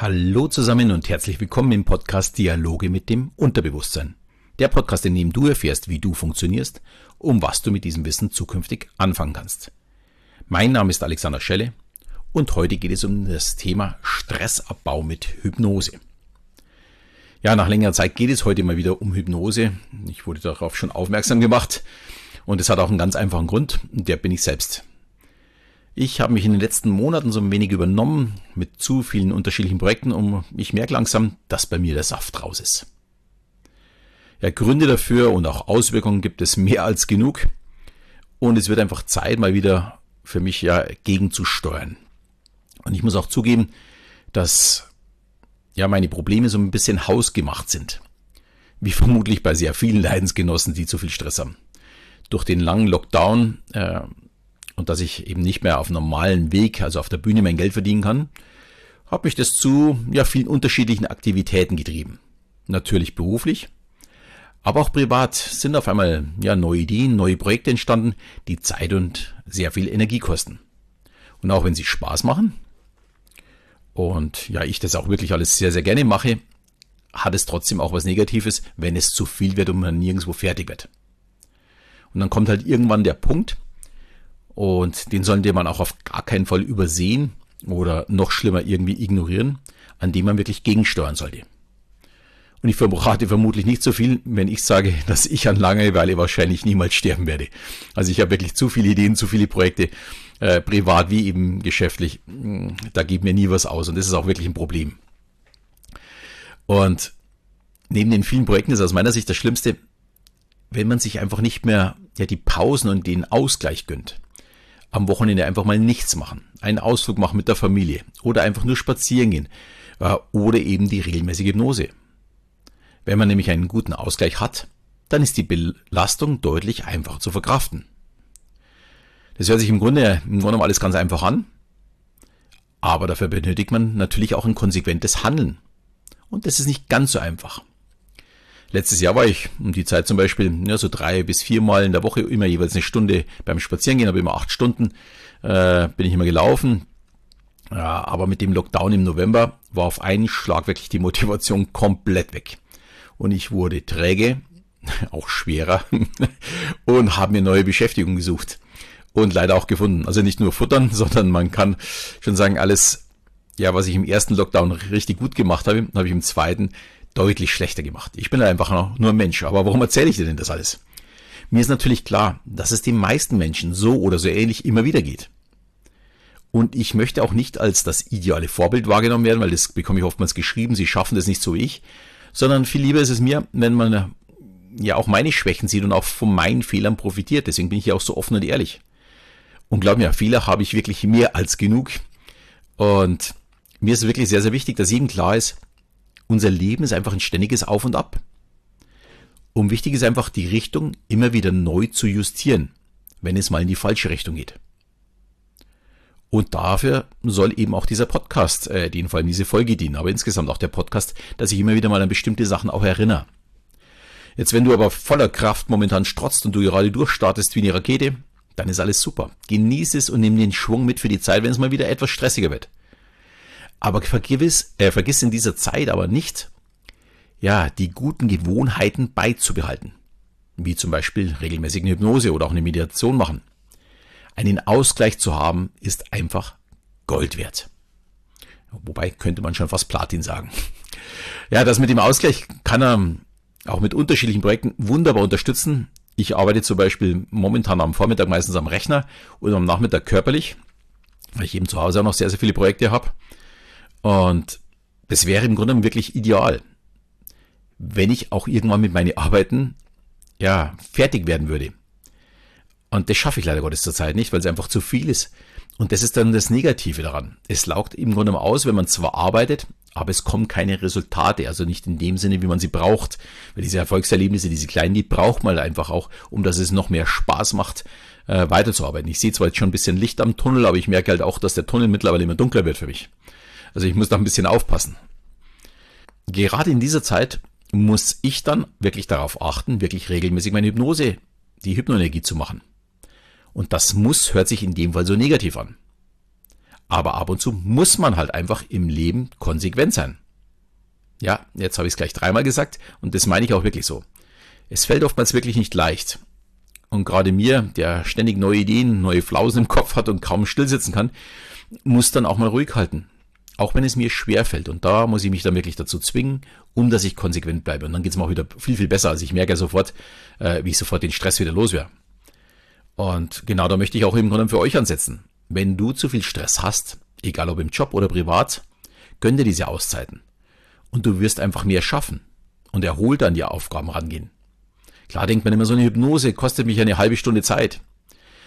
Hallo zusammen und herzlich willkommen im Podcast Dialoge mit dem Unterbewusstsein. Der Podcast, in dem du erfährst, wie du funktionierst, um was du mit diesem Wissen zukünftig anfangen kannst. Mein Name ist Alexander Schelle und heute geht es um das Thema Stressabbau mit Hypnose. Ja, nach längerer Zeit geht es heute mal wieder um Hypnose. Ich wurde darauf schon aufmerksam gemacht und es hat auch einen ganz einfachen Grund, der bin ich selbst. Ich habe mich in den letzten Monaten so ein wenig übernommen mit zu vielen unterschiedlichen Projekten und ich merke langsam, dass bei mir der Saft raus ist. Ja, Gründe dafür und auch Auswirkungen gibt es mehr als genug und es wird einfach Zeit, mal wieder für mich ja gegenzusteuern. Und ich muss auch zugeben, dass ja meine Probleme so ein bisschen hausgemacht sind. Wie vermutlich bei sehr vielen Leidensgenossen, die zu viel Stress haben. Durch den langen Lockdown äh, und dass ich eben nicht mehr auf normalen Weg, also auf der Bühne mein Geld verdienen kann, habe mich das zu ja, vielen unterschiedlichen Aktivitäten getrieben. Natürlich beruflich, aber auch privat sind auf einmal ja, neue Ideen, neue Projekte entstanden, die Zeit und sehr viel Energie kosten. Und auch wenn sie Spaß machen, und ja, ich das auch wirklich alles sehr, sehr gerne mache, hat es trotzdem auch was Negatives, wenn es zu viel wird und man nirgendwo fertig wird. Und dann kommt halt irgendwann der Punkt, und den sollte man auch auf gar keinen Fall übersehen oder noch schlimmer irgendwie ignorieren, an dem man wirklich gegensteuern sollte. Und ich verrate vermutlich nicht so viel, wenn ich sage, dass ich an Langeweile wahrscheinlich niemals sterben werde. Also ich habe wirklich zu viele Ideen, zu viele Projekte, äh, privat wie eben geschäftlich. Da geht mir nie was aus und das ist auch wirklich ein Problem. Und neben den vielen Projekten ist aus meiner Sicht das Schlimmste, wenn man sich einfach nicht mehr ja, die Pausen und den Ausgleich gönnt am Wochenende einfach mal nichts machen, einen Ausflug machen mit der Familie oder einfach nur spazieren gehen oder eben die regelmäßige Hypnose. Wenn man nämlich einen guten Ausgleich hat, dann ist die Belastung deutlich einfacher zu verkraften. Das hört sich im Grunde, im Grunde alles ganz einfach an, aber dafür benötigt man natürlich auch ein konsequentes Handeln. Und das ist nicht ganz so einfach. Letztes Jahr war ich um die Zeit zum Beispiel ja, so drei bis vier Mal in der Woche immer jeweils eine Stunde beim Spazierengehen, aber immer acht Stunden äh, bin ich immer gelaufen. Ja, aber mit dem Lockdown im November war auf einen Schlag wirklich die Motivation komplett weg. Und ich wurde träge, auch schwerer, und habe mir neue Beschäftigung gesucht. Und leider auch gefunden. Also nicht nur futtern, sondern man kann schon sagen, alles, ja, was ich im ersten Lockdown richtig gut gemacht habe, habe ich im zweiten deutlich schlechter gemacht. Ich bin einfach nur ein Mensch. Aber warum erzähle ich dir denn das alles? Mir ist natürlich klar, dass es den meisten Menschen so oder so ähnlich immer wieder geht. Und ich möchte auch nicht als das ideale Vorbild wahrgenommen werden, weil das bekomme ich oftmals geschrieben, sie schaffen das nicht so wie ich, sondern viel lieber ist es mir, wenn man ja auch meine Schwächen sieht und auch von meinen Fehlern profitiert. Deswegen bin ich ja auch so offen und ehrlich. Und glaub mir, Fehler habe ich wirklich mehr als genug. Und mir ist wirklich sehr, sehr wichtig, dass jedem klar ist, unser Leben ist einfach ein ständiges Auf und Ab. Und wichtig ist einfach, die Richtung immer wieder neu zu justieren, wenn es mal in die falsche Richtung geht. Und dafür soll eben auch dieser Podcast, äh, den vor allem diese Folge dienen, aber insgesamt auch der Podcast, dass ich immer wieder mal an bestimmte Sachen auch erinnere. Jetzt, wenn du aber voller Kraft momentan strotzt und du gerade durchstartest wie eine Rakete, dann ist alles super. Genieß es und nimm den Schwung mit für die Zeit, wenn es mal wieder etwas stressiger wird. Aber vergiss, äh, vergiss in dieser Zeit aber nicht, ja, die guten Gewohnheiten beizubehalten. Wie zum Beispiel regelmäßig eine Hypnose oder auch eine Meditation machen. Einen Ausgleich zu haben, ist einfach Gold wert. Wobei könnte man schon fast Platin sagen. Ja, das mit dem Ausgleich kann er auch mit unterschiedlichen Projekten wunderbar unterstützen. Ich arbeite zum Beispiel momentan am Vormittag meistens am Rechner und am Nachmittag körperlich, weil ich eben zu Hause auch noch sehr, sehr viele Projekte habe. Und das wäre im Grunde wirklich ideal, wenn ich auch irgendwann mit meinen Arbeiten ja fertig werden würde. Und das schaffe ich leider Gottes zurzeit nicht, weil es einfach zu viel ist. Und das ist dann das Negative daran. Es laugt im Grunde aus, wenn man zwar arbeitet, aber es kommen keine Resultate, also nicht in dem Sinne, wie man sie braucht. Weil diese Erfolgserlebnisse, diese kleinen, die braucht man einfach auch, um dass es noch mehr Spaß macht, äh, weiterzuarbeiten. Ich sehe zwar jetzt schon ein bisschen Licht am Tunnel, aber ich merke halt auch, dass der Tunnel mittlerweile immer dunkler wird für mich. Also ich muss da ein bisschen aufpassen. Gerade in dieser Zeit muss ich dann wirklich darauf achten, wirklich regelmäßig meine Hypnose, die Hypnoenergie zu machen. Und das muss hört sich in dem Fall so negativ an. Aber ab und zu muss man halt einfach im Leben konsequent sein. Ja, jetzt habe ich es gleich dreimal gesagt und das meine ich auch wirklich so. Es fällt oftmals wirklich nicht leicht. Und gerade mir, der ständig neue Ideen, neue Flausen im Kopf hat und kaum stillsitzen kann, muss dann auch mal ruhig halten. Auch wenn es mir schwer fällt. Und da muss ich mich dann wirklich dazu zwingen, um dass ich konsequent bleibe. Und dann geht es mir auch wieder viel, viel besser. Also ich merke ja sofort, äh, wie ich sofort den Stress wieder los wäre. Und genau da möchte ich auch im Grunde für euch ansetzen. Wenn du zu viel Stress hast, egal ob im Job oder privat, gönn dir diese Auszeiten. Und du wirst einfach mehr schaffen und erholt an die Aufgaben rangehen. Klar denkt man immer, so eine Hypnose kostet mich eine halbe Stunde Zeit.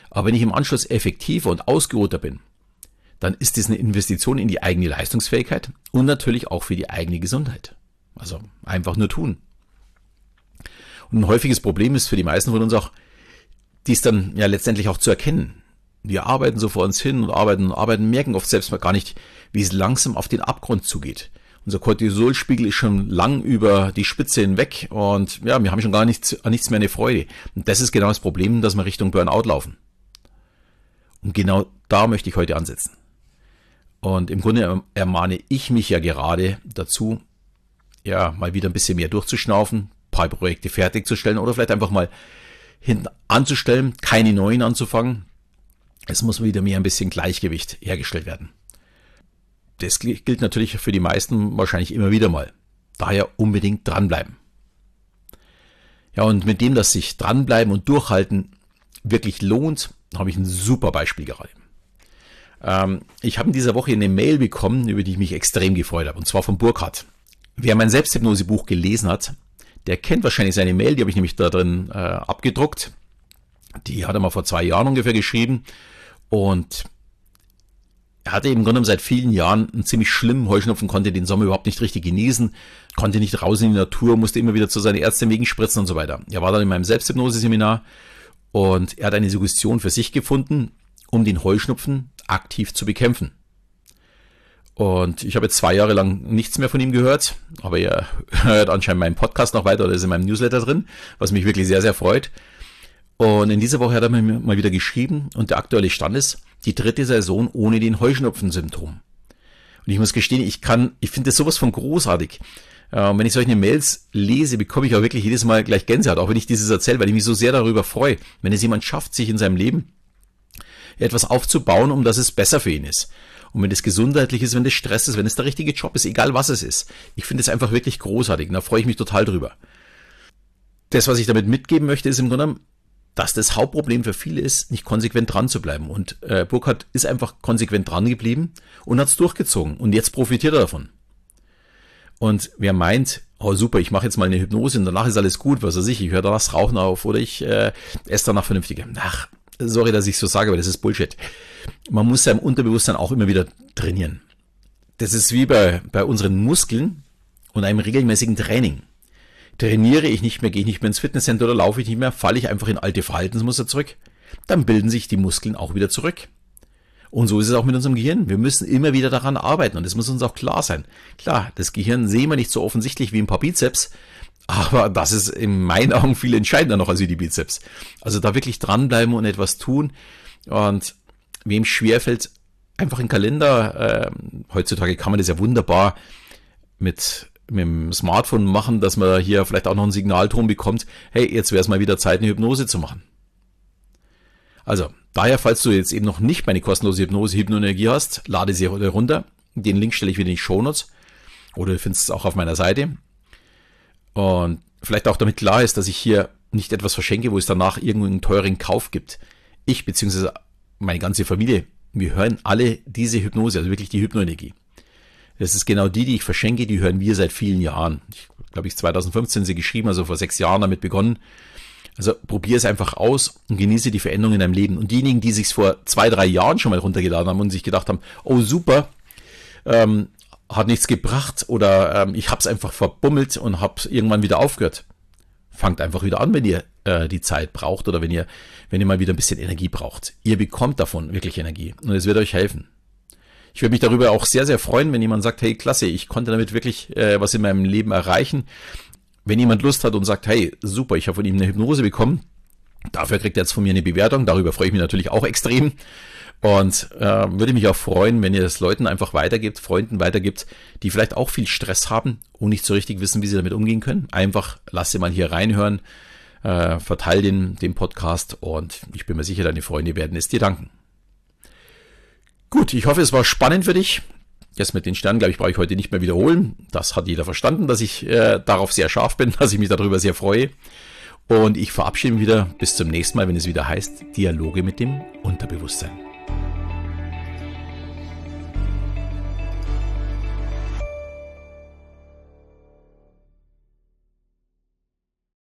Aber wenn ich im Anschluss effektiver und ausgeruhter bin, dann ist das eine Investition in die eigene Leistungsfähigkeit und natürlich auch für die eigene Gesundheit. Also einfach nur tun. Und ein häufiges Problem ist für die meisten von uns auch, dies dann ja letztendlich auch zu erkennen. Wir arbeiten so vor uns hin und arbeiten und arbeiten, merken oft selbst mal gar nicht, wie es langsam auf den Abgrund zugeht. Unser Cortisolspiegel ist schon lang über die Spitze hinweg und ja, wir haben schon gar nichts, an nichts mehr eine Freude. Und das ist genau das Problem, dass wir Richtung Burnout laufen. Und genau da möchte ich heute ansetzen. Und im Grunde ermahne ich mich ja gerade dazu, ja, mal wieder ein bisschen mehr durchzuschnaufen, paar Projekte fertigzustellen oder vielleicht einfach mal hinten anzustellen, keine neuen anzufangen. Es muss wieder mehr ein bisschen Gleichgewicht hergestellt werden das gilt natürlich für die meisten wahrscheinlich immer wieder mal. Daher unbedingt dranbleiben. Ja, und mit dem, dass sich dranbleiben und durchhalten wirklich lohnt, habe ich ein super Beispiel gerade. Ähm, ich habe in dieser Woche eine Mail bekommen, über die ich mich extrem gefreut habe, und zwar von Burkhardt. Wer mein Selbsthypnosebuch gelesen hat, der kennt wahrscheinlich seine Mail, die habe ich nämlich da drin äh, abgedruckt. Die hat er mal vor zwei Jahren ungefähr geschrieben. Und er hatte im Grunde seit vielen Jahren einen ziemlich schlimmen Heuschnupfen, konnte den Sommer überhaupt nicht richtig genießen, konnte nicht raus in die Natur, musste immer wieder zu seiner Ärztin wegen Spritzen und so weiter. Er war dann in meinem Selbsthypnose-Seminar und er hat eine Suggestion für sich gefunden, um den Heuschnupfen aktiv zu bekämpfen. Und ich habe jetzt zwei Jahre lang nichts mehr von ihm gehört, aber er hört anscheinend meinen Podcast noch weiter oder ist in meinem Newsletter drin, was mich wirklich sehr, sehr freut. Und in dieser Woche hat er mir mal wieder geschrieben und der aktuelle Stand ist, die dritte Saison ohne den Heuschnupfensymptom. Und ich muss gestehen, ich kann, ich finde das sowas von großartig. Äh, wenn ich solche Mails lese, bekomme ich auch wirklich jedes Mal gleich Gänsehaut, auch wenn ich dieses erzähle, weil ich mich so sehr darüber freue, wenn es jemand schafft, sich in seinem Leben etwas aufzubauen, um dass es besser für ihn ist. Und wenn es gesundheitlich ist, wenn es Stress ist, wenn es der richtige Job ist, egal was es ist. Ich finde es einfach wirklich großartig und da freue ich mich total drüber. Das, was ich damit mitgeben möchte, ist im Grunde dass das Hauptproblem für viele ist, nicht konsequent dran zu bleiben. Und äh, Burkhardt ist einfach konsequent dran geblieben und hat es durchgezogen. Und jetzt profitiert er davon. Und wer meint, oh super, ich mache jetzt mal eine Hypnose und danach ist alles gut, was weiß ich, ich höre danach Rauchen auf oder ich äh, esse danach vernünftig. Ach, sorry, dass ich so sage, aber das ist Bullshit. Man muss seinem Unterbewusstsein auch immer wieder trainieren. Das ist wie bei, bei unseren Muskeln und einem regelmäßigen Training trainiere ich nicht mehr, gehe ich nicht mehr ins Fitnesscenter oder laufe ich nicht mehr, falle ich einfach in alte Verhaltensmuster zurück, dann bilden sich die Muskeln auch wieder zurück. Und so ist es auch mit unserem Gehirn. Wir müssen immer wieder daran arbeiten und das muss uns auch klar sein. Klar, das Gehirn sehen wir nicht so offensichtlich wie ein paar Bizeps, aber das ist in meinen Augen viel entscheidender noch als die Bizeps. Also da wirklich dranbleiben und etwas tun und wem schwerfällt, einfach einen Kalender, äh, heutzutage kann man das ja wunderbar mit mit dem Smartphone machen, dass man hier vielleicht auch noch einen Signalton bekommt, hey, jetzt wäre es mal wieder Zeit, eine Hypnose zu machen. Also, daher, falls du jetzt eben noch nicht meine kostenlose Hypnose Hypnoenergie hast, lade sie runter. Den Link stelle ich wieder in die Shownotes. Oder du findest es auch auf meiner Seite. Und vielleicht auch damit klar ist, dass ich hier nicht etwas verschenke, wo es danach irgendeinen teuren Kauf gibt. Ich bzw. meine ganze Familie, wir hören alle diese Hypnose, also wirklich die Hypnoenergie. Das ist genau die, die ich verschenke, die hören wir seit vielen Jahren. Ich glaube, ich 2015 sie geschrieben, also vor sechs Jahren damit begonnen. Also probier es einfach aus und genieße die Veränderung in deinem Leben. Und diejenigen, die sich vor zwei, drei Jahren schon mal runtergeladen haben und sich gedacht haben, oh super, ähm, hat nichts gebracht oder ähm, ich habe es einfach verbummelt und habe irgendwann wieder aufgehört. Fangt einfach wieder an, wenn ihr äh, die Zeit braucht oder wenn ihr, wenn ihr mal wieder ein bisschen Energie braucht. Ihr bekommt davon wirklich Energie und es wird euch helfen. Ich würde mich darüber auch sehr, sehr freuen, wenn jemand sagt, hey, klasse, ich konnte damit wirklich äh, was in meinem Leben erreichen. Wenn jemand Lust hat und sagt, hey, super, ich habe von ihm eine Hypnose bekommen, Dafür kriegt er jetzt von mir eine Bewertung. Darüber freue ich mich natürlich auch extrem. Und äh, würde mich auch freuen, wenn ihr es Leuten einfach weitergibt, Freunden weitergibt, die vielleicht auch viel Stress haben und nicht so richtig wissen, wie sie damit umgehen können. Einfach lass sie mal hier reinhören, äh, verteil den, den Podcast und ich bin mir sicher, deine Freunde werden es dir danken. Gut, ich hoffe, es war spannend für dich. Das mit den Sternen, glaube ich, brauche ich heute nicht mehr wiederholen. Das hat jeder verstanden, dass ich äh, darauf sehr scharf bin, dass ich mich darüber sehr freue. Und ich verabschiede mich wieder bis zum nächsten Mal, wenn es wieder heißt Dialoge mit dem Unterbewusstsein.